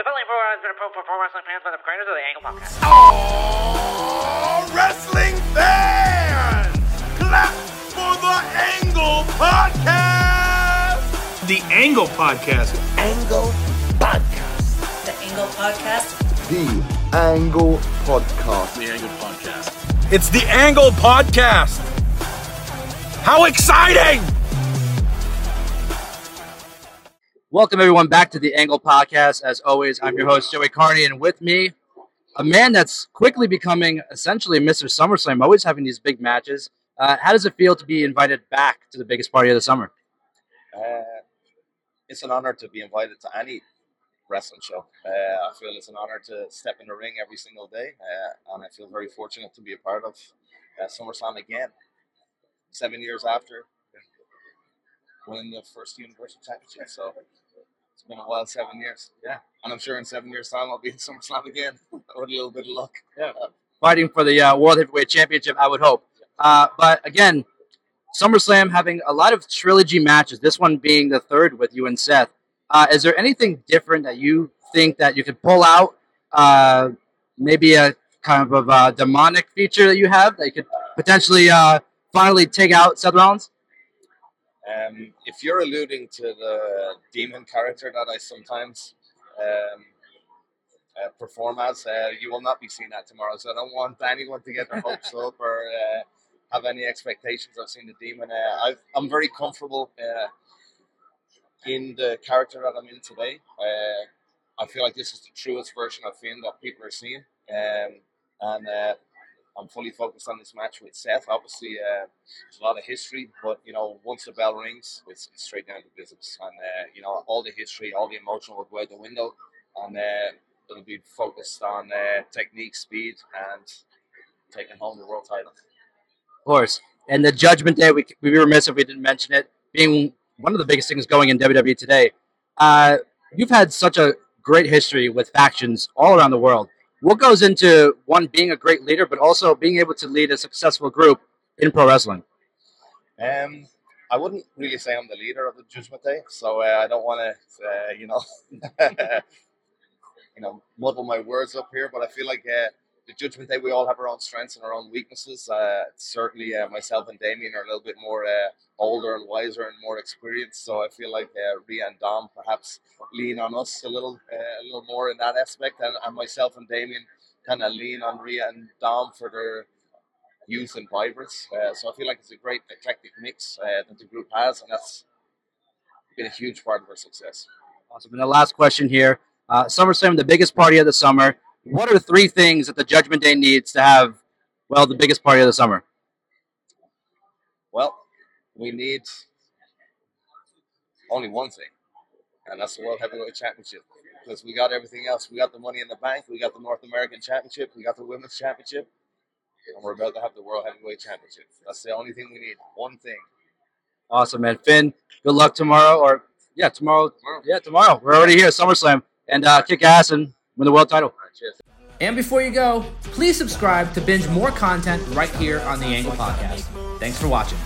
The following program has been approved for pro wrestling fans by the creators of the Angle Podcast. Oh, wrestling fans! Clap for the Angle Podcast! The Angle Podcast. Angle Podcast. The Angle Podcast. The Angle Podcast. The Angle Podcast. It's the Angle Podcast! How exciting! Welcome everyone back to the Angle Podcast. As always, I'm your host Joey Karni, and with me, a man that's quickly becoming essentially Mr. SummerSlam, always having these big matches. Uh, how does it feel to be invited back to the biggest party of the summer? Uh, it's an honor to be invited to any wrestling show. Uh, I feel it's an honor to step in the ring every single day, uh, and I feel very fortunate to be a part of uh, SummerSlam again. Seven years after winning the first Universal Championship, so it's been a while. Seven years, yeah, and I'm sure in seven years' time I'll be in SummerSlam again with a little bit of luck. Yeah. Fighting for the uh, World Heavyweight Championship, I would hope. Uh, but again, SummerSlam having a lot of trilogy matches. This one being the third with you and Seth. Uh, is there anything different that you think that you could pull out? Uh, maybe a kind of a demonic feature that you have that you could potentially uh, finally take out Seth Rollins? Um, if you're alluding to the demon character that I sometimes um, uh, perform as, uh, you will not be seeing that tomorrow. So I don't want anyone to get their hopes up or uh, have any expectations of seeing the demon. Uh, I've, I'm very comfortable uh, in the character that I'm in today. Uh, I feel like this is the truest version of Finn that people are seeing. Um, and uh, I'm fully focused on this match with Seth. Obviously, uh, there's a lot of history, but you know, once the bell rings, it's, it's straight down to business. And uh, you know, all the history, all the emotion will go out the window, and uh, it'll be focused on uh, technique, speed, and taking home the world title. Of course. And the Judgment Day, we, we'd be remiss if we didn't mention it, being one of the biggest things going in WWE today. Uh, you've had such a great history with factions all around the world. What goes into one being a great leader, but also being able to lead a successful group in pro wrestling? Um, I wouldn't really say I'm the leader of the Judgment Day, so uh, I don't want to, uh, you know, you know, muddle my words up here. But I feel like uh, the Judgment Day, we all have our own strengths and our own weaknesses. Uh, certainly, uh, myself and Damian are a little bit more uh, older and wiser and more experienced. So I feel like uh, Rhea and Dom perhaps lean on us a little, uh, a little more in that aspect, and, and myself and Damian kind of lean on Rhea and Dom for their youth and vibrance. Uh, so I feel like it's a great eclectic mix uh, that the group has, and that's been a huge part of our success. Awesome. And the last question here SummerSlam, the biggest party of the summer. What are three things that the Judgment Day needs to have, well, the biggest party of the summer? Well, we need only one thing, and that's the World Heavyweight Championship. Because we got everything else. We got the Money in the Bank, we got the North American Championship, we got the Women's Championship, and we're about to have the World Heavyweight Championship. That's the only thing we need. One thing. Awesome, man. Finn, good luck tomorrow, or yeah, tomorrow. Yeah, tomorrow. We're already here, SummerSlam, and uh, kick ass and win the world title. Cheers. And before you go, please subscribe to binge more content right here on the Angle Podcast. Thanks for watching.